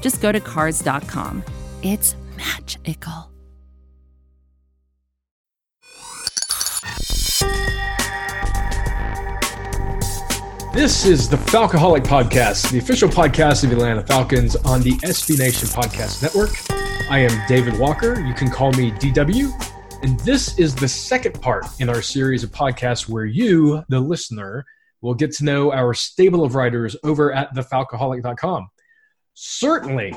just go to Cars.com. It's magical. This is the Falcoholic Podcast, the official podcast of Atlanta Falcons on the SB Nation Podcast Network. I am David Walker. You can call me DW. And this is the second part in our series of podcasts where you, the listener, will get to know our stable of writers over at thefalcoholic.com. Certainly,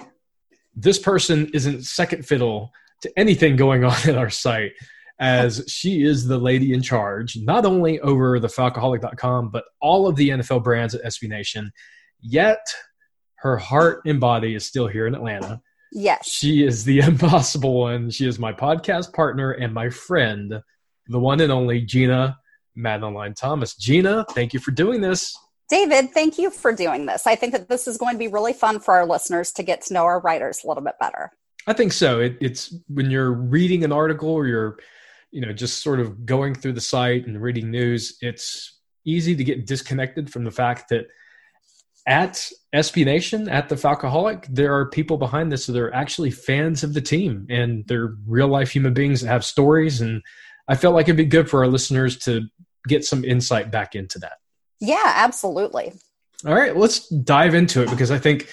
this person isn't second fiddle to anything going on at our site as she is the lady in charge, not only over the falcoholic.com, but all of the NFL brands at SB Nation. Yet her heart and body is still here in Atlanta. Yes. She is the impossible one. She is my podcast partner and my friend, the one and only Jeanna Madeline Thomas. Jeanna, thank you for doing this. David, thank you for doing this. I think that this is going to be really fun for our listeners to get to know our writers a little bit better. I think so. It, it's when you're reading an article or you're you know just sort of going through the site and reading news it's easy to get disconnected from the fact that at SB Nation, at the Falcoholic, there are people behind this that are actually fans of the team and they're real life human beings that have stories. And I felt like it'd be good for our listeners to get some insight back into that. Yeah, absolutely. All right, let's dive into it because I think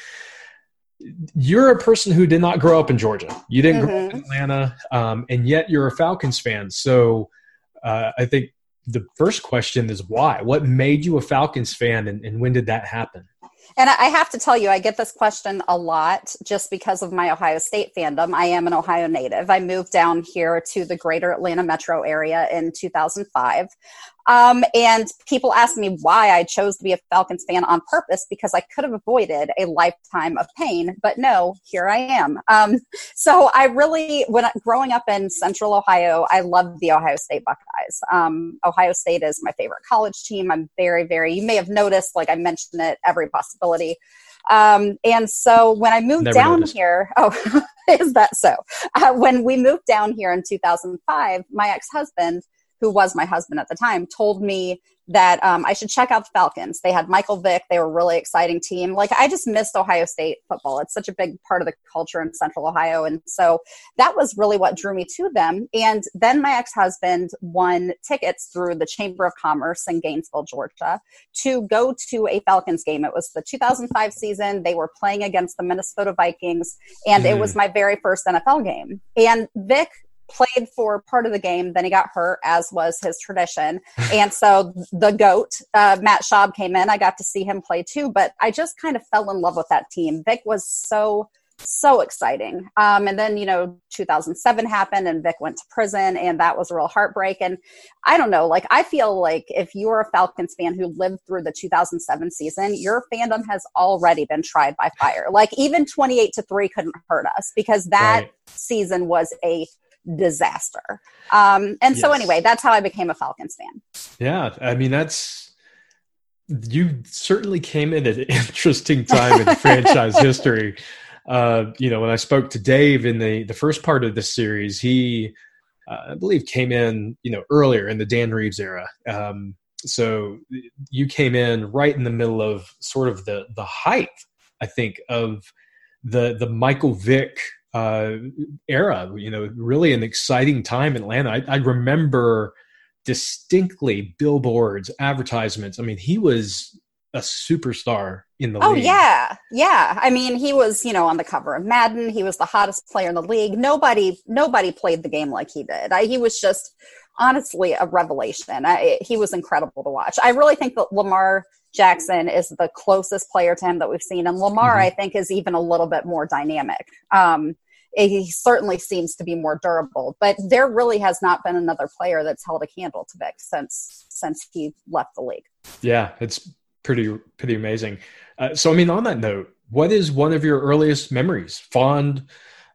you're a person who did not grow up in Georgia. You didn't mm-hmm. grow up in mm-hmm. Atlanta, um, and yet you're a Falcons fan. So uh, I think the first question is why? What made you a Falcons fan, and, and when did that happen? And I have to tell you, I get this question a lot just because of my Ohio State fandom. I am an Ohio native. I moved down here to the greater Atlanta metro area in 2005. Um, and people ask me why I chose to be a Falcons fan on purpose because I could have avoided a lifetime of pain, but no, here I am. Um, so I really, when I, growing up in Central Ohio, I loved the Ohio State Buckeyes. Um, Ohio State is my favorite college team. I'm very, very. You may have noticed, like I mentioned it every possibility. Um, and so when I moved Never down noticed. here, oh, is that so? Uh, when we moved down here in 2005, my ex husband who was my husband at the time, told me that um, I should check out the Falcons. They had Michael Vick. They were a really exciting team. Like I just missed Ohio State football. It's such a big part of the culture in Central Ohio, and so that was really what drew me to them. And then my ex-husband won tickets through the Chamber of Commerce in Gainesville, Georgia, to go to a Falcons game. It was the 2005 season. They were playing against the Minnesota Vikings, and mm. it was mm. my very first NFL game. And Vick played for part of the game. Then he got hurt, as was his tradition. and so the GOAT, uh, Matt Schaub, came in. I got to see him play too, but I just kind of fell in love with that team. Vick was so so exciting. Um, and then, you know, 2007 happened and Vick went to prison and that was a real heartbreak. And I don't know, like, I feel like if you're a Falcons fan who lived through the 2007 season, your fandom has already been tried by fire. Like, even 28 to 3 couldn't hurt us because that right. season was a disaster. Um, and yes. so, anyway, that's how I became a Falcons fan. Yeah, I mean, that's you certainly came in at an interesting time in franchise history. Uh, you know, when I spoke to Dave in the the first part of this series, he, uh, I believe, came in you know earlier in the Dan Reeves era. Um, so you came in right in the middle of sort of the the height, I think, of the the Michael Vick uh, era. You know, really an exciting time in Atlanta. I, I remember distinctly billboards, advertisements. I mean, he was a superstar in the oh, league. yeah. Yeah. I mean, he was, you know, on the cover of Madden. He was the hottest player in the league. Nobody nobody played the game like he did. I, he was just honestly a revelation. I, he was incredible to watch. I really think that Lamar Jackson is the closest player to him that we've seen and Lamar mm-hmm. I think is even a little bit more dynamic. Um, he certainly seems to be more durable. But there really has not been another player that's held a candle to Vick since since he left the league. Yeah, it's pretty pretty amazing. Uh, so I mean, on that note, what is one of your earliest memories, fond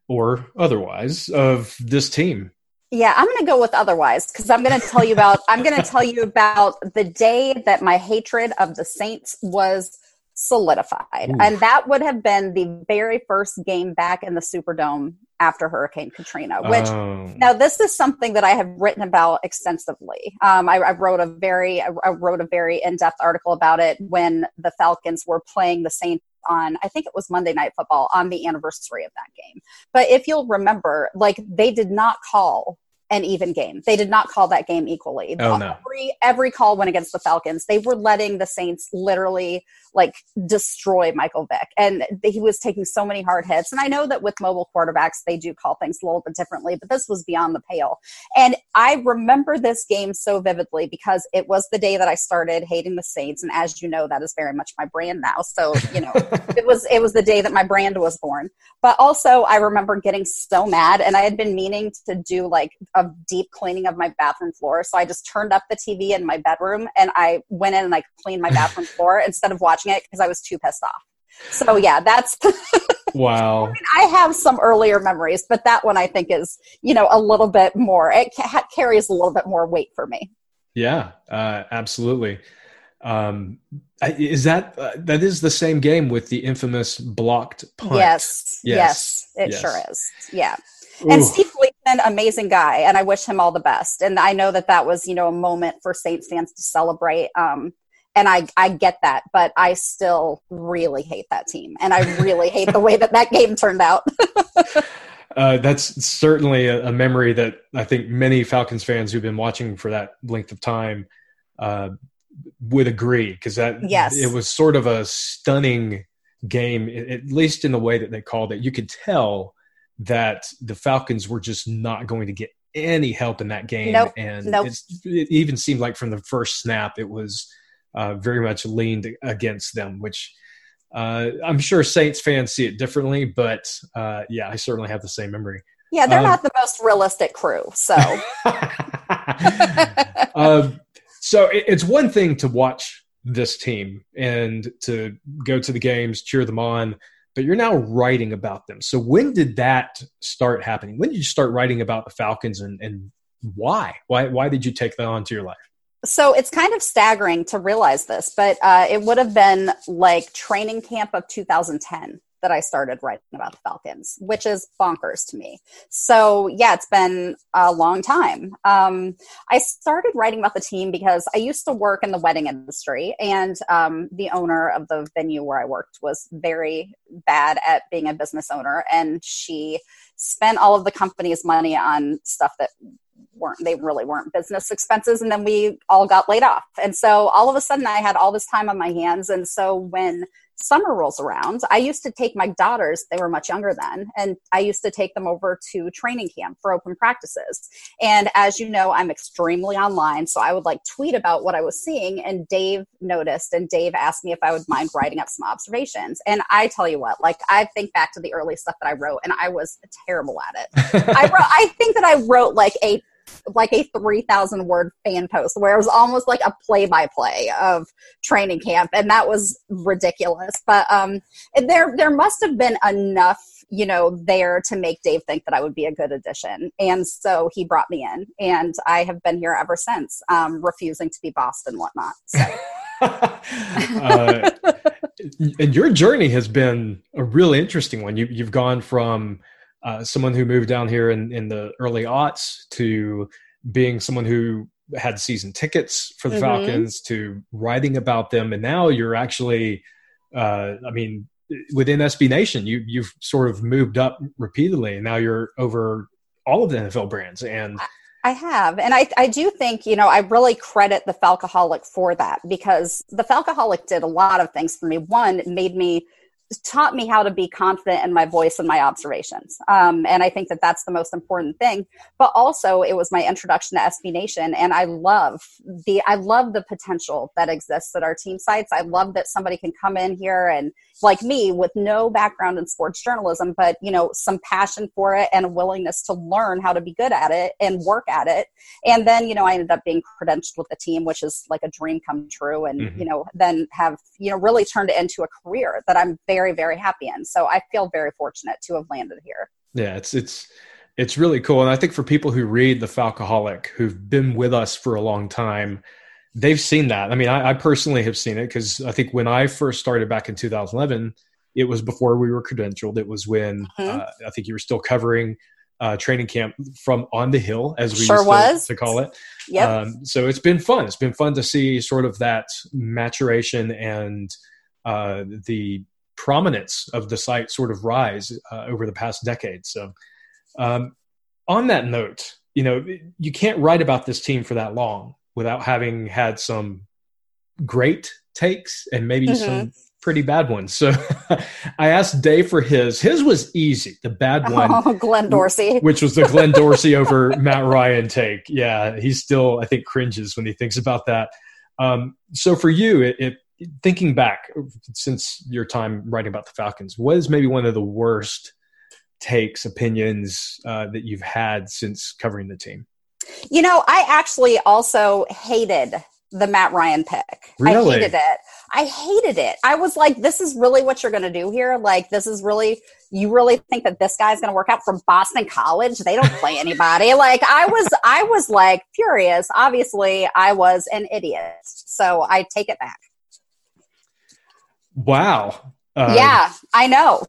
or otherwise, of this team? Yeah, I'm going to go with otherwise because I'm going to tell you about I'm going to tell you about the day that my hatred of the Saints was solidified. Ooh. And that would have been the very first game back in the Superdome after Hurricane Katrina, which oh. now this is something that I have written about extensively. Um, I, I, wrote a very, I wrote a very in-depth article about it when the Falcons were playing the Saints on, I think it was Monday Night Football on the anniversary of that game. But if you'll remember, like they did not call an even game. They did not call that game equally. Oh, no. Every every call went against the Falcons. They were letting the Saints literally like destroy Michael Vick. And he was taking so many hard hits. And I know that with mobile quarterbacks, they do call things a little bit differently, but this was beyond the pale. And I remember this game so vividly because it was the day that I started hating the Saints. And as you know, that is very much my brand now. So, you know, it was it was the day that my brand was born. But also I remember getting so mad and I had been meaning to do like a deep cleaning of my bathroom floor. So I just turned up the TV in my bedroom and I went in and I cleaned my bathroom floor instead of watching it because I was too pissed off. So yeah, that's wow. I, mean, I, have some earlier memories, but that one I think is you know a little bit more. It ca- carries a little bit more weight for me. Yeah, uh, absolutely. Um, is that uh, that is the same game with the infamous blocked punt? Yes, yes, yes it yes. sure is. Yeah. And Steve Gleason, amazing guy, and I wish him all the best. And I know that that was, you know, a moment for Saints fans to celebrate. Um, and I, I get that, but I still really hate that team, and I really hate the way that that game turned out. uh, that's certainly a, a, memory that I think many Falcons fans who've been watching for that length of time uh, would agree, because that yes. it was sort of a stunning game, at least in the way that they called it. You could tell that the Falcons were just not going to get any help in that game, nope. and nope. it even seemed like from the first snap it was uh, very much leaned against them, which uh, I'm sure Saints fans see it differently, but uh, yeah, I certainly have the same memory. Yeah, they're um, not the most realistic crew, so. Um, so it, it's one thing to watch this team and to go to the games, cheer them on, but you're now writing about them. So when did that start happening? When did you start writing about the Falcons, and, and why? Why why did you take that onto your life? so it's kind of staggering to realize this, but uh, it would have been like training camp of 2010 that I started writing about the Falcons, which is bonkers to me. So yeah, it's been a long time. Um, I started writing about the team because I used to work in the wedding industry, and um, the owner of the venue where I worked was very bad at being a business owner, and she spent all of the company's money on stuff that weren't they really weren't business expenses and then we all got laid off and so all of a sudden i had all this time on my hands and so when summer rolls around. I used to take my daughters they were much younger then and i used to take them over to training camp for open practices. And as you know i'm extremely online so i would like tweet about what i was seeing and dave noticed and dave asked me if i would mind writing up some observations. And i tell you what like i think back to the early stuff that i wrote and i was terrible at it. I wrote i think that i wrote like a like a 3000 word fan post where it was almost like a play by play of training camp and that was ridiculous. But um there there must have been enough you know there to make Dave think that I would be a good addition. And so he brought me in and I have been here ever since um refusing to be bossed and whatnot so. Uh, and your journey has been a really interesting one. You, you've gone from uh, someone who moved down here in, in the early aughts to being someone who had season tickets for the mm-hmm. Falcons to writing about them, and now you're actually, uh, I mean, within SB Nation, you you've sort of moved up repeatedly, and now you're over all of the NFL brands. And I have, and I I do think you know I really credit the Falcoholic for that because the Falcoholic did a lot of things for me. One made me taught me how to be confident in my voice and my observations. Um, and I think that that's the most important thing. But also, it was my introduction to SB Nation, and I love the I love the potential that exists at our team sites. I love that somebody can come in here and like me with no background in sports journalism, but you know, some passion for it and a willingness to learn how to be good at it and work at it. And then, you know, I ended up being credentialed with the team, which is like a dream come true. And, mm-hmm. you know, then have, you know, really turned it into a career that I'm very, very happy in. So I feel very fortunate to have landed here. Yeah, it's it's it's really cool. And I think for people who read the Falcoholic, who've been with us for a long time, they've seen that. I mean, I, I personally have seen it because I think when I first started back in 2011, it was before we were credentialed. It was when mm-hmm. uh, I think you were still covering uh, training camp from on the hill, as we sure used to, was. to call it. Yep. Um, so it's been fun. It's been fun to see sort of that maturation and uh, the prominence of the site sort of rise uh, over the past decade. So, um, on that note, you know, you can't write about this team for that long without having had some great takes and maybe mm-hmm. some pretty bad ones. So I asked Dave for his. His was easy. The bad one, oh, Glenn Dorsey, which was the Glenn Dorsey over Matt Ryan take. Yeah, he still I think cringes when he thinks about that. Um, so for you, it, it, thinking back since your time writing about the Falcons, what is maybe one of the worst takes, opinions uh, that you've had since covering the team? You know, I actually also hated the Matt Ryan pick. Really? I hated it. I hated it. I was like, this is really what you're going to do here? Like, this is really, you really think that this guy's going to work out from Boston College? They don't play anybody. like, I was, I was like furious. Obviously, I was an idiot. So I take it back. Wow. Um, yeah, I know.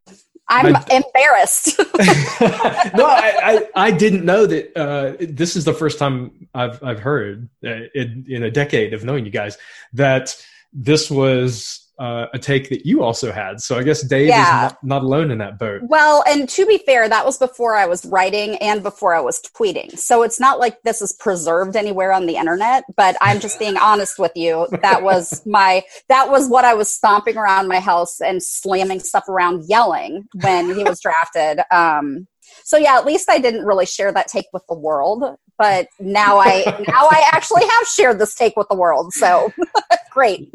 I'm I, embarrassed. no, I, I, I, didn't know that. Uh, this is the first time I've I've heard uh, in, in a decade of knowing you guys that this was uh, a take that you also had. So I guess Dave yeah. is not, not, alone in that boat. Well, and to be fair, that was before I was writing and before I was tweeting. So it's not like this is preserved anywhere on the internet, but I'm just being honest with you. That was my, that was what I was stomping around my house and slamming stuff around yelling when he was drafted. Um, so yeah, at least I didn't really share that take with the world, but now I now I actually have shared this take with the world. So great.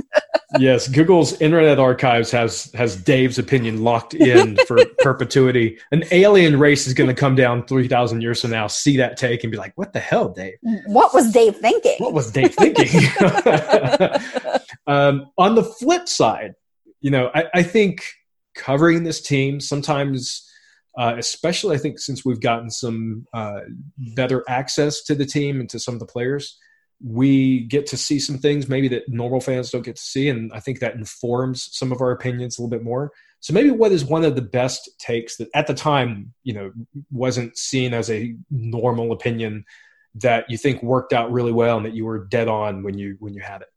yes, Google's Internet Archives has has Dave's opinion locked in for perpetuity. An alien race is going to come down three thousand years from now, see that take, and be like, "What the hell, Dave? What was Dave thinking? What was Dave thinking?" um, on the flip side, you know, I, I think covering this team sometimes uh, especially I think since we've gotten some uh, better access to the team and to some of the players, we get to see some things maybe that normal fans don't get to see, and I think that informs some of our opinions a little bit more. So maybe what is one of the best takes that at the time you know wasn't seen as a normal opinion that you think worked out really well and that you were dead on when you when you had it.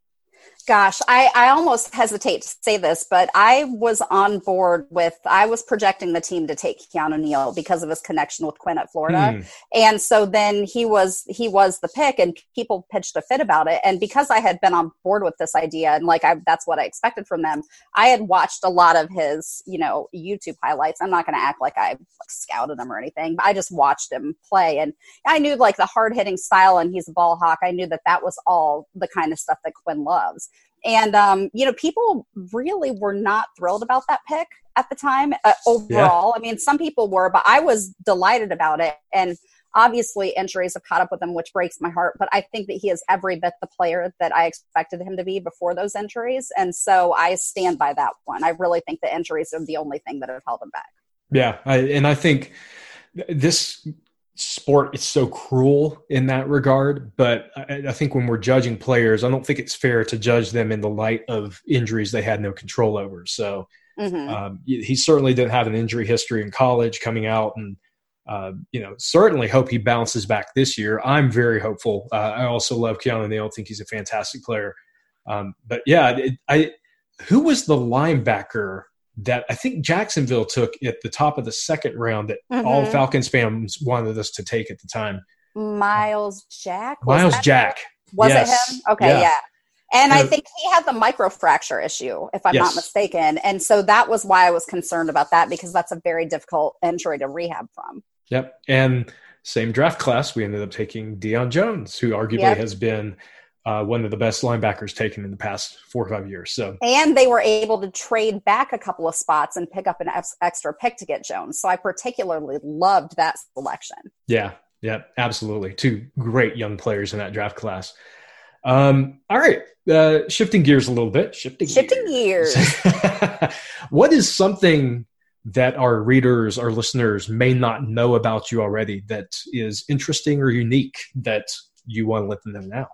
Gosh, I, I almost hesitate to say this, but I was on board with, I was projecting the team to take Keanu Neal because of his connection with Quinn at Florida. Hmm. And so then he was, he was the pick and people pitched a fit about it. And because I had been on board with this idea and like I, that's what I expected from them, I had watched a lot of his, you know, YouTube highlights. I'm not going to act like I like, scouted him or anything, but I just watched him play. And I knew like the hard hitting style and he's a ball hawk. I knew that that was all the kind of stuff that Quinn loves. And, um, you know, people really were not thrilled about that pick at the time uh, overall. Yeah. I mean, some people were, but I was delighted about it. And obviously, injuries have caught up with him, which breaks my heart. But I think that he is every bit the player that I expected him to be before those injuries. And so I stand by that one. I really think the injuries are the only thing that have held him back. Yeah. I, and I think this sport is so cruel in that regard. But I, I, think when we're judging players, I don't think it's fair to judge them in the light of injuries they had no control over. So mm-hmm. um, he certainly didn't have an injury history in college coming out, and uh, you know certainly hope he bounces back this year. I'm very hopeful. Uh, I also love Keanu Neal. Think he's a fantastic player. Um, but yeah, it, I who was the linebacker that I think Jacksonville took at the top of the second round that mm-hmm. all Falcons fans wanted us to take at the time. Myles Jack. Was Myles Jack. Was yes. it him? Okay, yeah. yeah. And I think he had the microfracture issue, if I'm yes. not mistaken. And so that was why I was concerned about that because that's a very difficult injury to rehab from. Yep. And same draft class, we ended up taking Deion Jones, who arguably yep. has been uh, one of the best linebackers taken in the past four or five years. So, and they were able to trade back a couple of spots and pick up an extra pick to get Jones. So I particularly loved that selection. Yeah, yeah, absolutely. Two great young players in that draft class. Um, all right, uh, shifting gears a little bit. Shifting, shifting gears. gears. what is something that our readers, our listeners may not know about you already that is interesting or unique that you want to let them know now?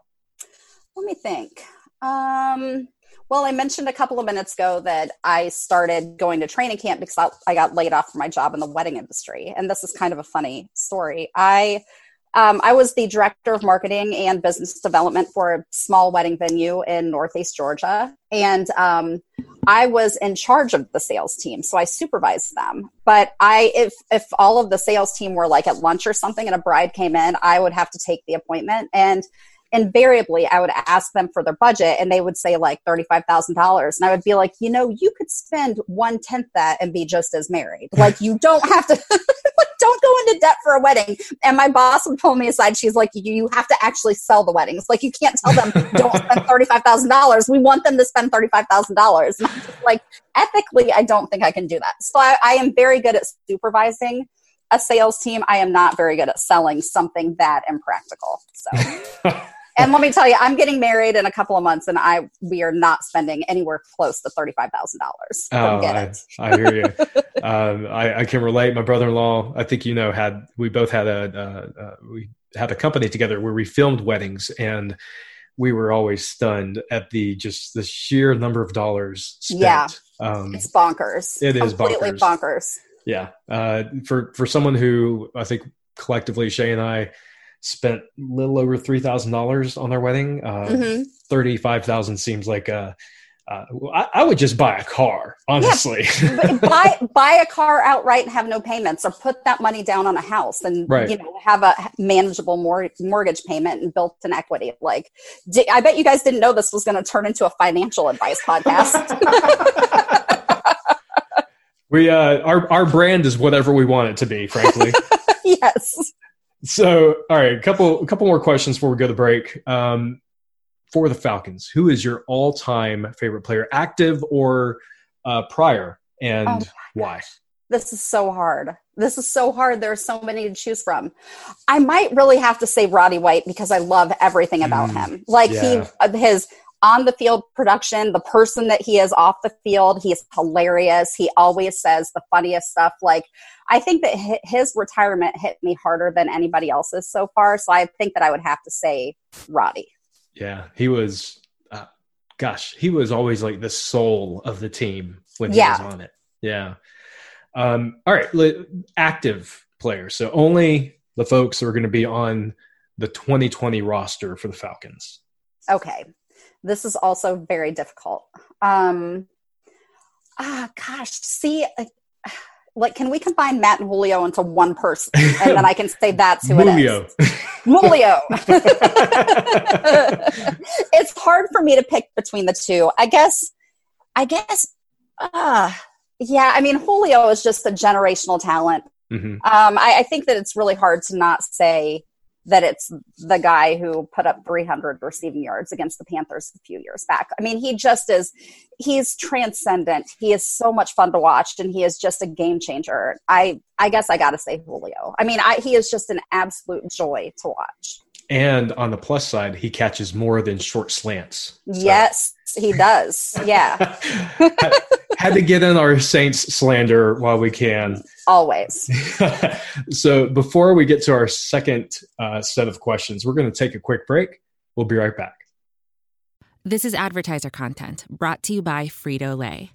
Let me think. Um, well, I mentioned a couple of minutes ago that I started going to training camp because I got laid off from my job in the wedding industry. And this is kind of a funny story. I um, I was the director of marketing and business development for a small wedding venue in Northeast Georgia. And um, I was in charge of the sales team, so I supervised them. But I, if if all of the sales team were like at lunch or something, and a bride came in, I would have to take the appointment. And invariably I would ask them for their budget and they would say like $35,000. And I would be like, you know, you could spend one tenth that and be just as married. Like you don't have to, don't go into debt for a wedding. And my boss would pull me aside. She's like, you have to actually sell the weddings. Like you can't tell them don't spend $35,000. We want them to spend $35,000. Like ethically, I don't think I can do that. So I, I am very good at supervising a sales team. I am not very good at selling something that impractical. So And let me tell you, I'm getting married in a couple of months, and I we are not spending anywhere close to thirty five thousand dollars. Oh, I, I, hear you. um, I, I, can relate. My brother in law, I think you know, had we both had a uh, uh, we had a company together where we filmed weddings, and we were always stunned at the just the sheer number of dollars spent. Yeah, um, it's bonkers. It is completely bonkers. bonkers. Yeah, uh, for for someone who I think collectively Shay and I spent a little over three thousand dollars on their wedding. Uh, mm-hmm. Thirty five thousand seems like a. Uh, I, I, would just buy a car, honestly. Yeah. buy buy a car outright and have no payments, or put that money down on a house and right. you know have a manageable mor- mortgage payment and built an equity. Like, I bet you guys didn't know this was going to turn into a financial advice podcast. we uh, our our brand is whatever we want it to be, frankly. yes. So, all right, a couple a couple more questions before we go to break. Um, for the Falcons, who is your all-time favorite player, active or uh, prior, and oh why? This is so hard. This is so hard. There are so many to choose from. I might really have to say Roddy White because I love everything about mm, him. Like yeah. he, uh, his on the field production, the person that he is off the field, he's hilarious. He always says the funniest stuff. Like, I think that his retirement hit me harder than anybody else's so far. So I think that I would have to say Roddy. Yeah, he was, uh, gosh, he was always like the soul of the team when he yeah. was on it. Yeah. Um, all right, active players. So only the folks who are going to be on the 2020 roster for the Falcons. Okay this is also very difficult. Um, ah, gosh, see, like, like, can we combine Matt and Julio into one person, and then I can say that's who Julio. it is. Julio. it's hard for me to pick between the two. I guess. I guess. Uh, yeah, I mean, Julio is just a generational talent. Mm-hmm. Um, I, I think that it's really hard to not say that it's the guy who put up 300 receiving yards against the Panthers a few years back. I mean, he just is, he's transcendent. He is so much fun to watch and he is just a game changer. I, I guess I got to say Julio. I mean, I, he is just an absolute joy to watch. And on the plus side, he catches more than short slants. So. Yes, he does. Yeah. Had to get in our Saints slander while we can. Always. so before we get to our second uh, set of questions, we're going to take a quick break. We'll be right back. This is advertiser content brought to you by Frito Lay.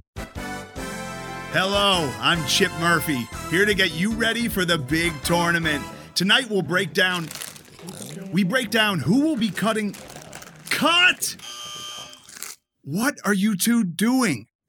Hello, I'm Chip Murphy, here to get you ready for the big tournament. Tonight we'll break down we break down who will be cutting. Cut! What are you two doing?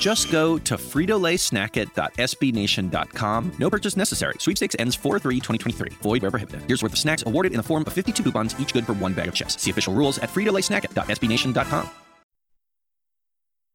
Just go to fritolaysnacket.sbnation.com. No purchase necessary. Sweepstakes ends 4-3-2023. Void where prohibited. Here's worth of snacks awarded in the form of 52 coupons, each good for one bag of chips. See official rules at fritolaysnacket.sbnation.com.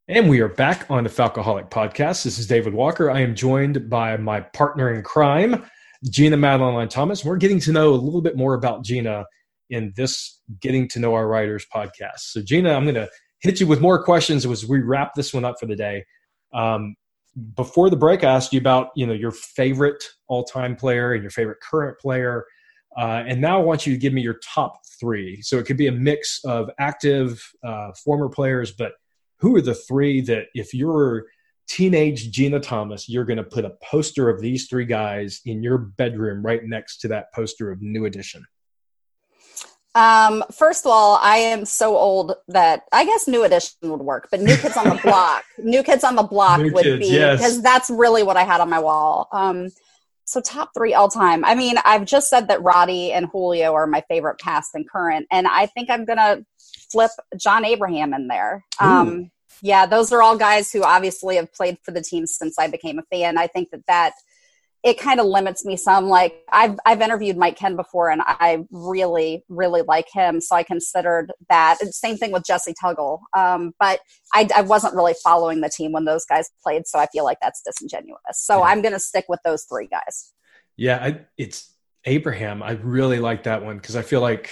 And we are back on the Falcoholic Podcast. This is David Walker. I am joined by my partner in crime, Jeanna Madeline Thomas. We're getting to know a little bit more about Jeanna in this Getting to Know Our Writers podcast. So, Jeanna, I'm going to hit you with more questions as we wrap this one up for the day. Um, before the break, I asked you about you know your favorite all-time player and your favorite current player, uh, and now I want you to give me your top three. So it could be a mix of active, uh, former players, but who are the three that if you're teenage Jeanna Thomas, you're going to put a poster of these three guys in your bedroom right next to that poster of New Edition? Um, first of all, I am so old that I guess New Edition would work, but New Kids on the Block, New Kids on the Block New would Kids, be yes. because that's really what I had on my wall. Um, so top three all time. I mean, I've just said that Roddy and Julio are my favorite past and current, and I think I'm gonna flip John Abraham in there. Um, yeah, those are all guys who obviously have played for the team since I became a fan. I think that that it kind of limits me some. Like I've I've interviewed Mike Kenn before, and I really really like him, so I considered that. And same thing with Jessie Tuggle, um, but I, I wasn't really following the team when those guys played, so I feel like that's disingenuous. So Yeah. I'm going to stick with those three guys. Yeah, I, it's Abraham. I really like that one because I feel like,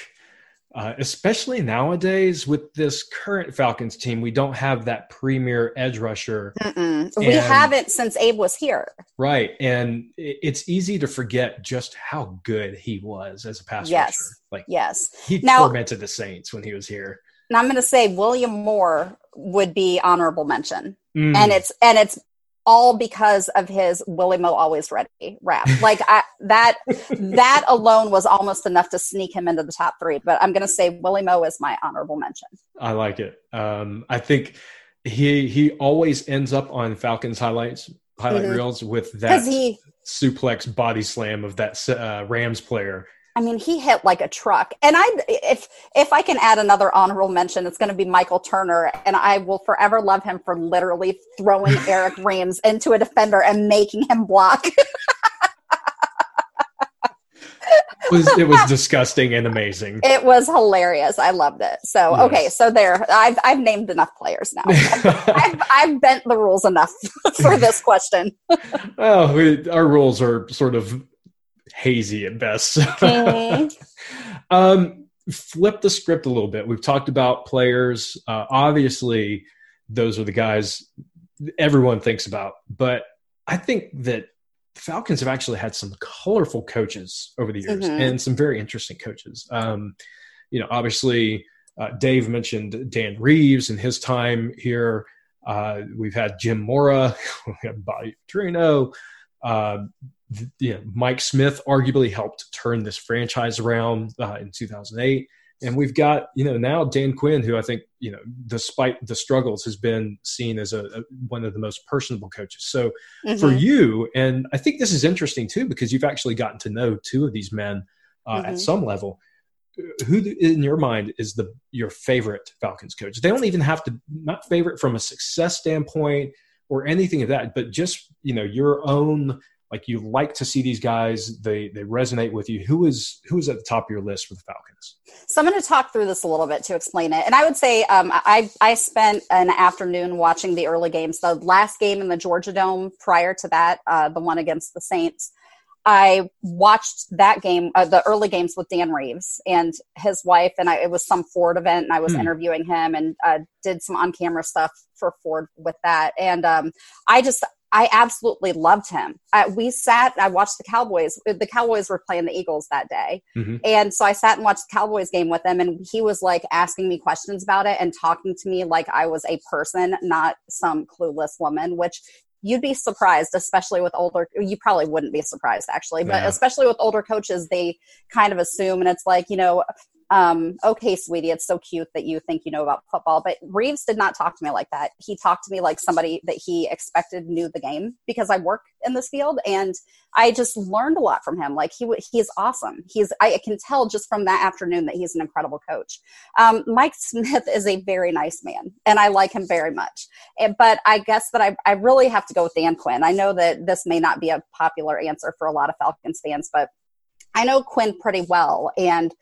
uh, especially nowadays with this current Falcons team, we don't have that premier edge rusher, Mm-mm. We haven't since Abe was here. right? And it's easy to forget just how good he was as a pass Yes. rusher. Like Yes. he Now- tormented the Saints when he was here. And I'm going to say William Moore would be honorable mention. Mm. and it's and it's all because of his Willie Mo always ready rap. Like I, that that alone was almost enough to sneak him into the top three. But I'm going to say Willie Mo is my honorable mention. I like it. Um, I think he he always ends up on Falcons highlights highlight Mhm. reels with that he suplex body slam of that uh, Rams player. I mean he hit like a truck. And I if if I can add another honorable mention, it's going to be Michael Turner, and I will forever love him for literally throwing Eric Weems into a defender and making him block. It was it was disgusting and amazing. It was hilarious. I loved it. So Yes. okay, so there, I've I've named enough players now. I've I've bent the rules enough for this question. well, we, our rules are sort of hazy at best. Um, flip the script a little bit. We've talked about players. Uh, obviously, those are the guys everyone thinks about. But I think that Falcons have actually had some colorful coaches over the years Mhm. and some very interesting coaches. Um, you know, obviously, uh, Dave mentioned Dan Reeves and his time here. Uh, we've had Jim Mora, we have Bobby Petrino. Uh, you Mike Smith arguably helped turn this franchise around uh, in 2008. And we've got, you know, now Dan Quinn, who I think, you know, despite the struggles, has been seen as a, a one of the most personable coaches. So for Mhm. you, and I think this is interesting too, because you've actually gotten to know two of these men uh, at Mhm. some level. Who, in your mind, is the your favorite Falcons coach? They don't even have to not favorite from a success standpoint or anything of that, but just you know your own. Like you like to see these guys, they they resonate with you. Who is who is at the top of your list for the Falcons? So I'm going to talk through this a little bit to explain it. And I would say um, I I spent an afternoon watching the early games. The last game in the Georgia Dome prior to that, uh, the one against the Saints. I watched that game, uh, the early games with Dan Reeves and his wife, and I, it was some Ford event, and I was Hmm. interviewing him and uh, did some on camera stuff for Ford with that. And um, I just, I absolutely loved him. I, we sat, I watched the Cowboys. The Cowboys were playing the Eagles that day, Mhm. and so I sat and watched the Cowboys game with him, and he was like asking me questions about it and talking to me like I was a person, not some clueless woman, which you'd be surprised, especially with older. You probably wouldn't be surprised actually, but Yeah. especially with older coaches, they kind of assume, and it's like you know, um, okay, sweetie, it's so cute that you think you know about football. But Reeves did not talk to me like that. He talked to me like somebody that he expected knew the game because I work in this field and I just learned a lot from him. Like he he's awesome. He's I can tell just from that afternoon that he's an incredible coach. Um, Mike Smith is a very nice man, and I like him very much. And- But I guess that I I really have to go with Dan Quinn. I know that this may not be a popular answer for a lot of Falcons fans, but I know Quinn pretty well, and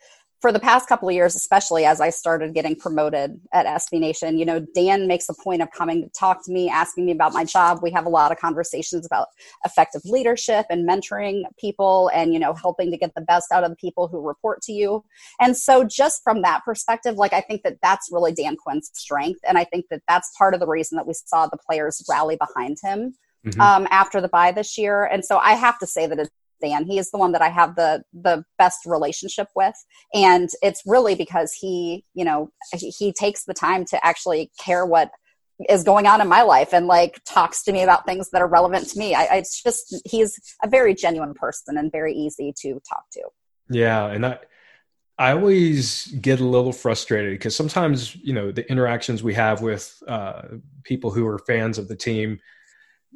for the past couple of years, especially as I started getting promoted at SB Nation, you know, Dan makes a point of coming to talk to me, asking me about my job. We have a lot of conversations about effective leadership and mentoring people and, you know, helping to get the best out of the people who report to you. And so, just from that perspective, like, I think that that's really Dan Quinn's strength. And I think that that's part of the reason that we saw the players rally behind him Mhm. um, after the bye this year. And so, I have to say that it's Dan. He is the one that I have the the best relationship with, and it's really because he, you know, he, he takes the time to actually care what is going on in my life and like talks to me about things that are relevant to me. I, I it's just he's a very genuine person and very easy to talk to. Yeah, and I I always get a little frustrated because sometimes you know the interactions we have with uh, people who are fans of the team,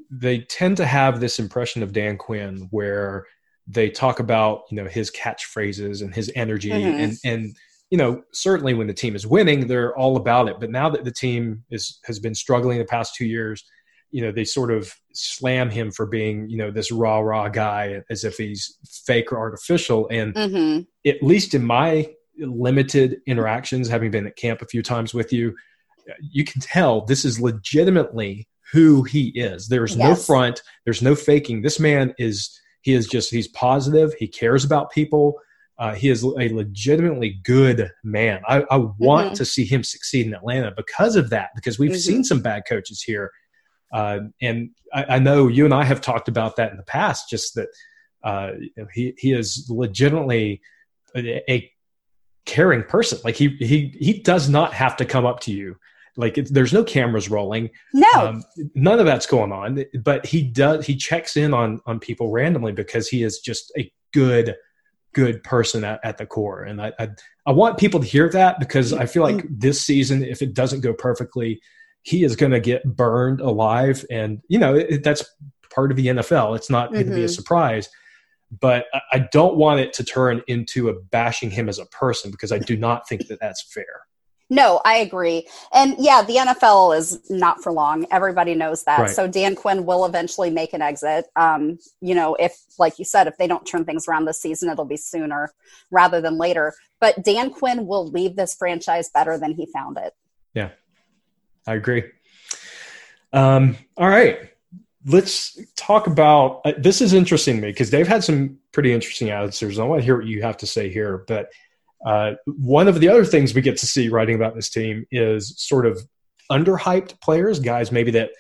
they tend to have this impression of Dan Quinn where they talk about you know his catchphrases and his energy Mhm. and and you know certainly when the team is winning they're all about it but now that the team is has been struggling the past two years you know they sort of slam him for being you know this raw raw guy as if he's fake or artificial and Mm-hmm. at least in my limited interactions, having been at camp a few times with you, you can tell this is legitimately who he is. There's no front, there's no faking. This man is, he is just, he's positive, he cares about people. Uh, he is a legitimately good man. I, I want Mhm. to see him succeed in Atlanta because of that, because we've Mhm. seen some bad coaches here. Uh, and I, I know you and I have talked about that in the past, just that uh, he, he is legitimately a, a caring person. Like he, he, he does not have to come up to you. Like there's no cameras rolling. No, Um, none of that's going on, but he does, he checks in on, on people randomly because he is just a good, good person at, at the core. And I, I, I want people to hear that because I feel like this season, if it doesn't go perfectly, he is going to get burned alive. And, you know, it, that's part of the NFL. It's not going to be a Mhm. surprise. But I- I don't want it to turn into a bashing him as a person because I do not think that that's fair. No, I agree. And yeah, the NFL is not for long. Everybody knows that. Right. So Dan Quinn will eventually make an exit. Um, you know, if, like you said, if they don't turn things around this season, it'll be sooner rather than later. But Dan Quinn will leave this franchise better than he found it. Yeah, I agree. Um, all right. Let's talk about uh, this. Is interesting to me because they've had some pretty interesting answers. I want to hear what you have to say here. But uh, one of the other things we get to see writing about this team is sort of underhyped players, guys maybe that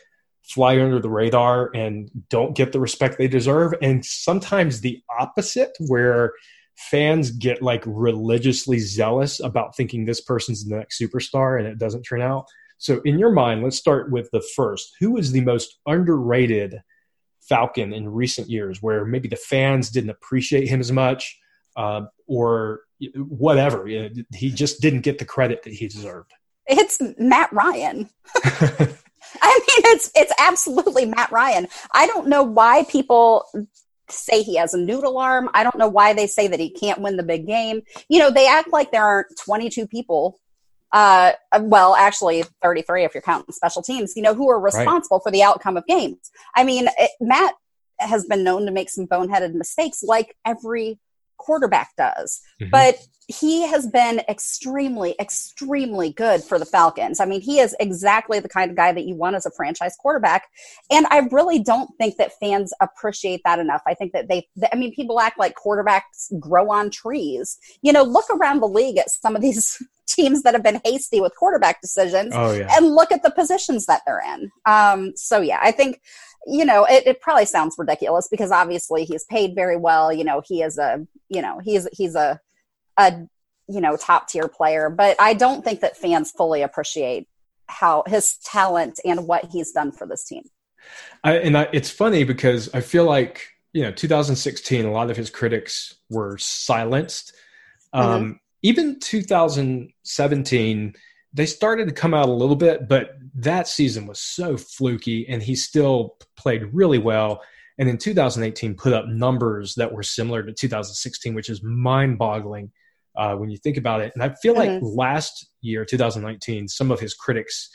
fly under the radar and don't get the respect they deserve, and sometimes the opposite, where fans get like religiously zealous about thinking this person's the next superstar and it doesn't turn out. So, in your mind, let's start with the first. Who is the most underrated Falcon in recent years, where maybe the fans didn't appreciate him as much, uh, or whatever? He just didn't get the credit that he deserved. It's Matt Ryan. I mean, it's it's absolutely Matt Ryan. I don't know why people say he has a noodle arm. I don't know why they say that he can't win the big game. You know, they act like there aren't 22 people. Uh, well, actually, 33 if you're counting special teams. You know, who are responsible for the outcome of games. I mean, it, Matt has been known to make some boneheaded mistakes, like every quarterback does. Mhm. But he has been extremely, extremely good for the Falcons. I mean, he is exactly the kind of guy that you want as a franchise quarterback. And I really don't think that fans appreciate that enough. I think that they, I mean, people act like quarterbacks grow on trees. You know, look around the league at some of these teams that have been hasty with quarterback decisions Oh yeah, and look at the positions that they're in. Um, so yeah, I think you know it, it probably sounds ridiculous because obviously he's paid very well. You know, he is a you know he's he's a a you know top tier player, but I don't think that fans fully appreciate how his talent and what he's done for this team. I, and I, it's funny because I feel like you know 2016 a lot of his critics were silenced mm-hmm. Even 2017 they started to come out a little bit but that season was so fluky and he still played really well and in 2018 put up numbers that were similar to 2016 which is mind-boggling uh, when you think about it and i feel mm-hmm. like last year 2019 some of his critics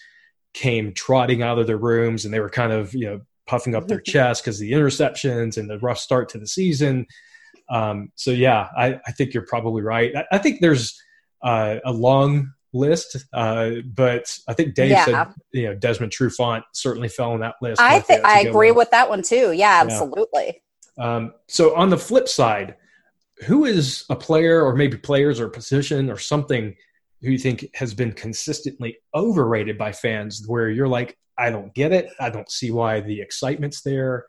came trotting out of their rooms and they were kind of you know puffing up their chest because the interceptions and the rough start to the season. Um, so yeah, I, I, think you're probably right. I, I think there's uh, a long list, uh, but I think Dave yeah. said you know Desmond Trufant certainly fell on that list. I think I agree one. with that one too. Yeah, absolutely. Yeah. Um, so on the flip side, who is a player or maybe players or position or something who you think has been consistently overrated by fans where you're like I don't get it. I don't see why the excitement's there.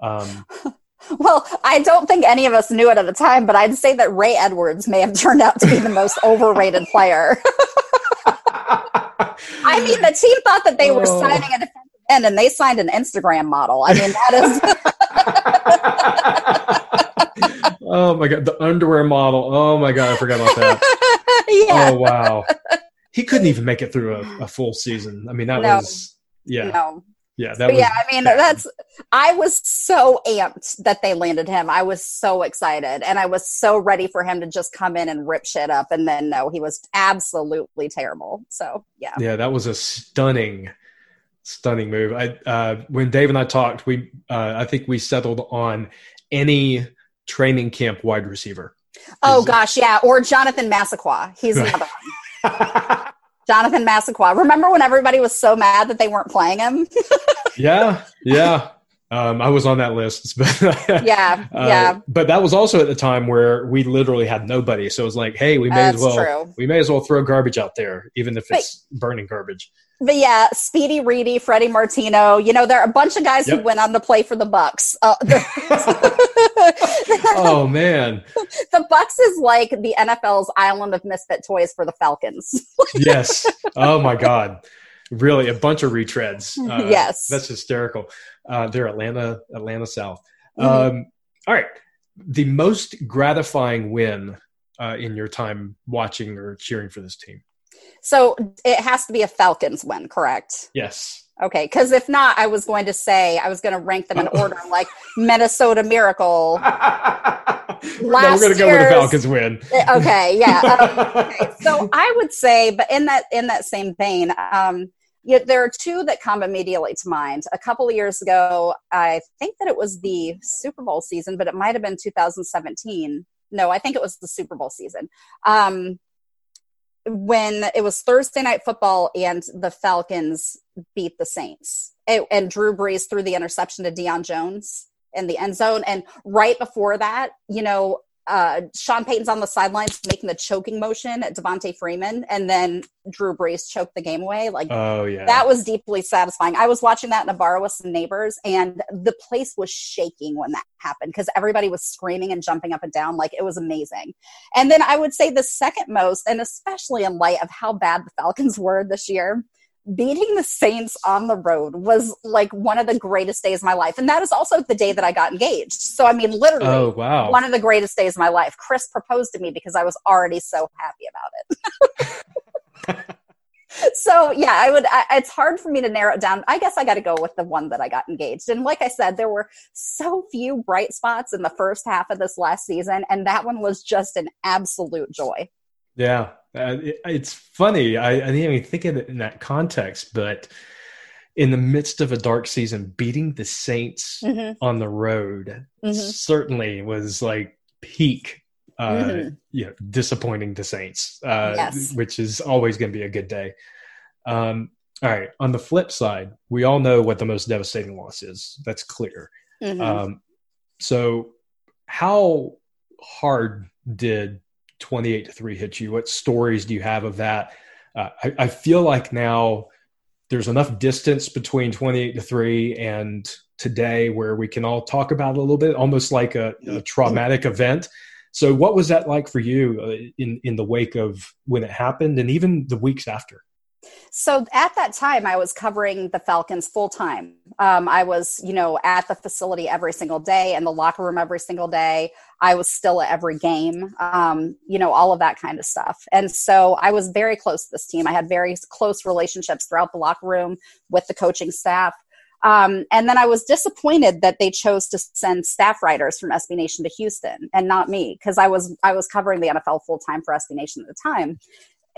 Um, well, I don't think any of us knew it at the time, but I'd say that Ray Edwards may have turned out to be the most overrated player. I mean, the team thought that they were oh. signing a defensive end, and they signed an Instagram model. I mean, that is. oh my god, the underwear model. Oh my god, I forgot about that. yeah. Oh wow, he couldn't even make it through a, a full season. I mean, that no. was yeah. No. Yeah, that yeah. I mean, bad. that's. I was so amped that they landed him. I was so excited, and I was so ready for him to just come in and rip shit up. And then no, he was absolutely terrible. So yeah, yeah, that was a stunning, stunning move. I uh, when Dave and I talked, we uh, I think we settled on any training camp wide receiver. Oh gosh, yeah, or Jonathan Massaquoi. He's another one. Jonathan Massaquoi. Remember when everybody was so mad that they weren't playing him? yeah, yeah. Um, I was on that list, but yeah, uh, yeah. But that was also at the time where we literally had nobody, so it was like, hey, we may That's as well true. we may as well throw garbage out there, even if it's but, burning garbage. But yeah, Speedy Reedy, Freddie Martino. You know, there are a bunch of guys yep. who went on to play for the Bucs. Uh, oh man, the Bucs is like the NFL's island of misfit toys for the Falcons. yes. Oh my God. Really, a bunch of retreads. Uh, yes, that's hysterical. Uh, they're Atlanta, Atlanta South. Mm-hmm. Um, all right, the most gratifying win uh, in your time watching or cheering for this team. So it has to be a Falcons win, correct? Yes. Okay, because if not, I was going to say I was going to rank them in order, like Minnesota Miracle. Last no, we're going to go with the Falcons win. Eh, okay, yeah. Um, okay. So I would say, but in that in that same vein, um, you know, there are two that come immediately to mind. A couple of years ago, I think that it was the Super Bowl season, but it might have been 2017. No, I think it was the Super Bowl season. Um, when it was Thursday night football and the Falcons beat the Saints, it, and Drew Brees threw the interception to Deion Jones in the end zone. And right before that, you know, uh, Sean Payton's on the sidelines making the choking motion at Devonta Freeman, and then Drew Brees choked the game away. Like, oh yeah, that was deeply satisfying. I was watching that in a bar with some neighbors, and the place was shaking when that happened because everybody was screaming and jumping up and down. Like, it was amazing. And then I would say the second most, and especially in light of how bad the Falcons were this year, beating the Saints on the road was like one of the greatest days of my life. And that is also the day that I got engaged. So, I mean, literally, oh, wow. one of the greatest days of my life. Chris proposed to me because I was already so happy about it. so, yeah, I would, I, it's hard for me to narrow it down. I guess I got to go with the one that I got engaged. And like I said, there were so few bright spots in the first half of this last season. And that one was just an absolute joy. Yeah, uh, it, it's funny. I, I didn't even think of it in that context, but in the midst of a dark season, beating the Saints mm-hmm. on the road mm-hmm. certainly was like peak. Uh, mm-hmm. you know, disappointing the Saints, uh, yes. which is always going to be a good day. Um, all right. On the flip side, we all know what the most devastating loss is. That's clear. Mm-hmm. Um, so, how hard did 28 to 3 hit you? What stories do you have of that? Uh, I, I, feel like now there's enough distance between 28 to 3 and today where we can all talk about it a little bit, almost like a, a traumatic event. So, what was that like for you uh, in, in the wake of when it happened and even the weeks after? So at that time, I was covering the Falcons full time. Um, I was, you know, at the facility every single day and the locker room every single day. I was still at every game, um, you know, all of that kind of stuff. And so I was very close to this team. I had very close relationships throughout the locker room with the coaching staff. Um, and then I was disappointed that they chose to send staff writers from SB Nation to Houston and not me because I was I was covering the NFL full time for SB Nation at the time.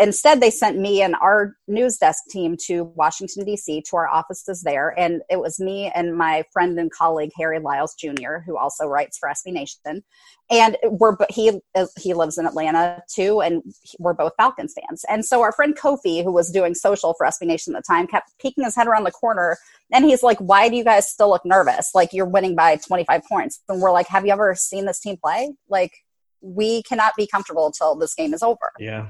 Instead, they sent me and our news desk team to Washington, D.C., to our offices there. And it was me and my friend and colleague, Harry Lyles Jr., who also writes for SB Nation. And we're, he, he lives in Atlanta too, and we're both Falcons fans. And so our friend Kofi, who was doing social for SB Nation at the time, kept peeking his head around the corner. And he's like, Why do you guys still look nervous? Like, you're winning by 25 points. And we're like, Have you ever seen this team play? Like, we cannot be comfortable until this game is over. Yeah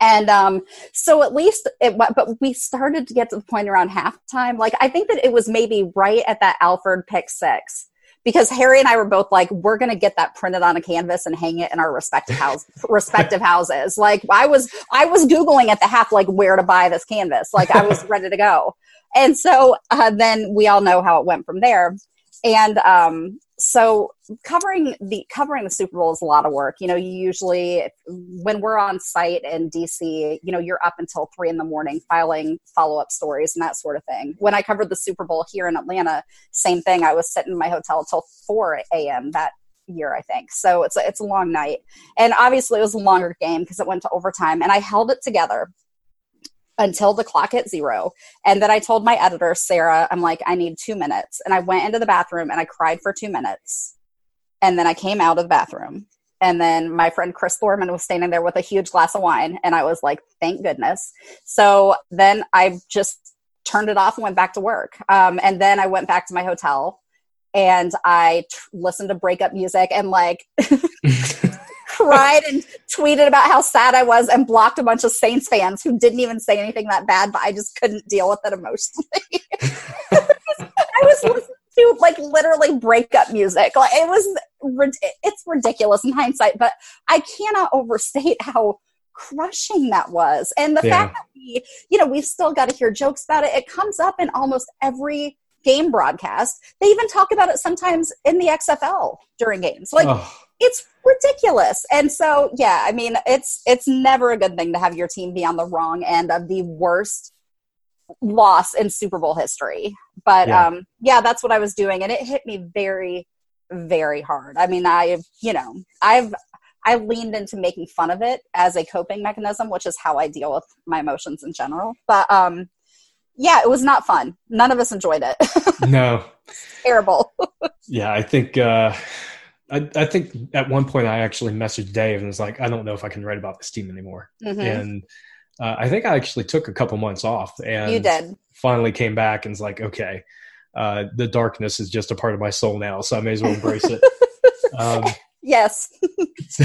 and um, so at least it but we started to get to the point around halftime. Like i think that it was maybe right at that alford pick six because harry and i were both like we're going to get that printed on a canvas and hang it in our respective house respective houses. Like i was i was googling at the half like where to buy this canvas. Like i was ready to go. And so uh, then we all know how it went from there. And um, so covering the covering the Super Bowl is a lot of work. You know, you usually when we're on site in DC, you know, you're up until three in the morning filing follow up stories and that sort of thing. When I covered the Super Bowl here in Atlanta, same thing. I was sitting in my hotel till four a.m. that year, I think. So it's a, it's a long night, and obviously it was a longer game because it went to overtime, and I held it together until the clock hit zero. And then I told my editor, Sarah, I'm like, I need two minutes. And I went into the bathroom and I cried for two minutes. And then I came out of the bathroom. And then my friend Chris Thorman was standing there with a huge glass of wine. And I was like, thank goodness. So then I just turned it off and went back to work. Um, and then I went back to my hotel and I t- listened to breakup music and like cried and tweeted about how sad I was and blocked a bunch of Saints fans who didn't even say anything that bad, but I just couldn't deal with it emotionally. I was listening to like literally breakup music. Like it was, it's ridiculous in hindsight, but I cannot overstate how crushing that was. And the yeah. fact that we, you know, we've still got to hear jokes about it. It comes up in almost every game broadcast. They even talk about it sometimes in the XFL during games. Like, oh it's ridiculous. And so, yeah, I mean, it's it's never a good thing to have your team be on the wrong end of the worst loss in Super Bowl history. But yeah. um yeah, that's what I was doing and it hit me very very hard. I mean, I've, you know, I've I leaned into making fun of it as a coping mechanism, which is how I deal with my emotions in general. But um yeah, it was not fun. None of us enjoyed it. no. Terrible. yeah, I think uh I, I, think at one point I actually messaged Dave and was like, I don't know if I can write about this team anymore. Mm-hmm. And uh, I think I actually took a couple months off and you did. finally came back and was like, okay, uh, the darkness is just a part of my soul now, so I may as well embrace it. um, Yes.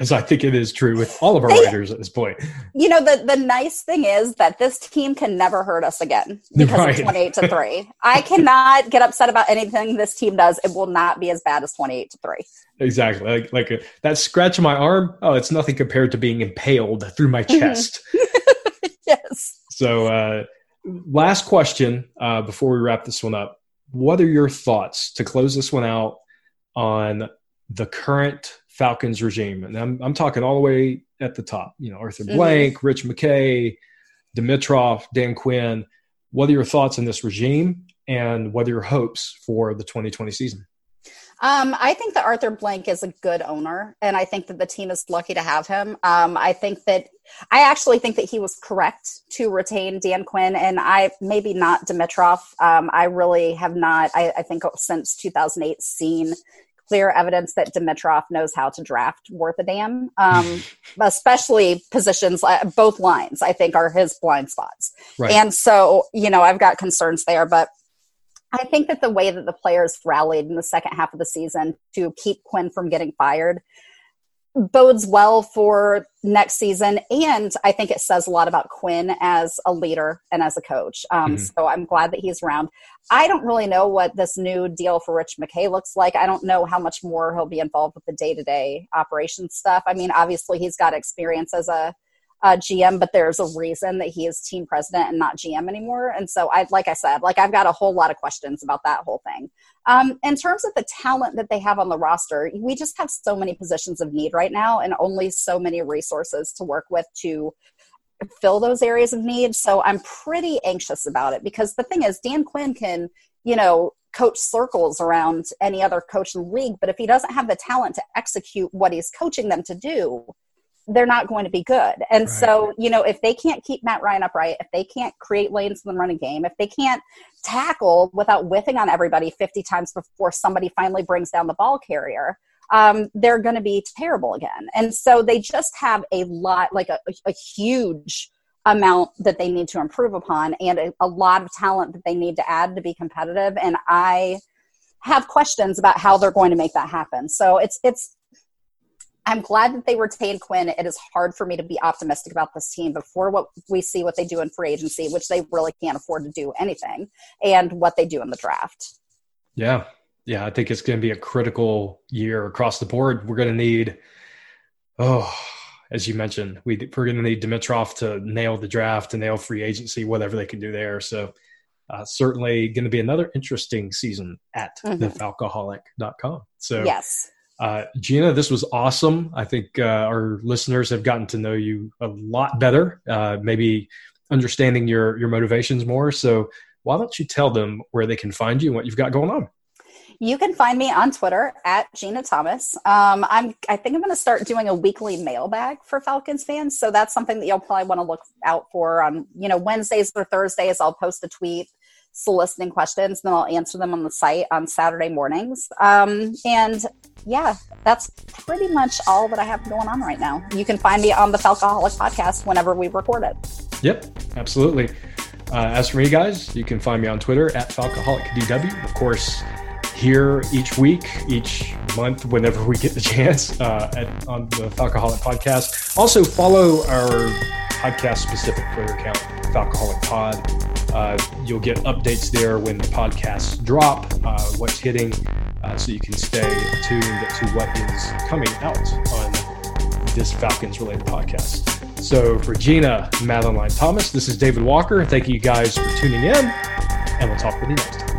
As I think it is true with all of our they, writers at this point. You know, the, the nice thing is that this team can never hurt us again because right. of 28 to 3. I cannot get upset about anything this team does. It will not be as bad as 28 to 3. Exactly. Like, like a, uh, that scratch on my arm, oh, it's nothing compared to being impaled through my mm-hmm. chest. yes. So, uh, last question uh, before we wrap this one up. What are your thoughts to close this one out on the current Falcons regime, and I'm, I'm talking all the way at the top, you know, Arthur mm-hmm. Blank, Rich McKay, Dimitroff, Dan Quinn. What are your thoughts on this regime and what are your hopes for the 2020 season? Um, I think that Arthur Blank is a good owner, and I think that the team is lucky to have him. Um, I think that I actually think that he was correct to retain Dan Quinn, and I maybe not Dimitroff. Um, I really have not. I, I, think since 2008 seen clear evidence that Dimitroff knows how to draft worth a damn, um, especially positions, uh, both lines, I think are his blind spots. Right. And so, you know, I've got concerns there, but I think that the way that the players rallied in the second half of the season to keep Quinn from getting fired bodes well for next season. And I think it says a lot about Quinn as a leader and as a coach. Um, mm-hmm. So I'm glad that he's around. I don't really know what this new deal for Rich McKay looks like. I don't know how much more he'll be involved with the day to day operations stuff. I mean, obviously, he's got experience as a uh, GM, but there's a reason that he is team president and not GM anymore. And so I, like I said, like I've got a whole lot of questions about that whole thing. Um, in terms of the talent that they have on the roster, we just have so many positions of need right now and only so many resources to work with to fill those areas of need. So I'm pretty anxious about it because the thing is, Dan Quinn can, you know, coach circles around any other coach in the league, but if he doesn't have the talent to execute what he's coaching them to do, they're not going to be good. And right. so, you know, if they can't keep Matt Ryan upright, if they can't create lanes in the running game, if they can't tackle without whiffing on everybody 50 times before somebody finally brings down the ball carrier, um, they're going to be terrible again. And so they just have a lot, like a, a huge amount that they need to improve upon and a, a lot of talent that they need to add to be competitive. And I have questions about how they're going to make that happen. So it's, it's, I'm glad that they retained Quinn. It is hard for me to be optimistic about this team before what we see what they do in free agency, which they really can't afford to do anything, and what they do in the draft. Yeah. Yeah. I think it's going to be a critical year across the board. We're going to need, oh, as you mentioned, we, we're going to need Dimitroff to nail the draft, to nail free agency, whatever they can do there. So, uh, certainly going to be another interesting season at mm-hmm. thefalcoholic.com. So, yes. Uh, Jeanna, this was awesome. I think uh, our listeners have gotten to know you a lot better, uh, maybe understanding your your motivations more. So, why don't you tell them where they can find you and what you've got going on? You can find me on Twitter at Jeanna Thomas. Um, I'm I think I'm going to start doing a weekly mailbag for Falcons fans, so that's something that you'll probably want to look out for on you know Wednesdays or Thursdays. I'll post a tweet soliciting questions, then I'll answer them on the site on Saturday mornings. Um, and yeah, that's pretty much all that I have going on right now. You can find me on the Falcoholic podcast whenever we record it. Yep, absolutely. Uh, as for me, guys, you can find me on Twitter at FalcoholicDW. Of course, here each week, each month, whenever we get the chance uh, at, on the Falcoholic podcast. Also, follow our podcast specific Twitter account, Falcoholic Pod. Uh, you'll get updates there when the podcasts drop, uh, what's hitting, uh, so you can stay tuned to what is coming out on this Falcons related podcast. So for Jeanna, Madeline Thomas, this is David Walker. Thank you guys for tuning in, and we'll talk with you next time.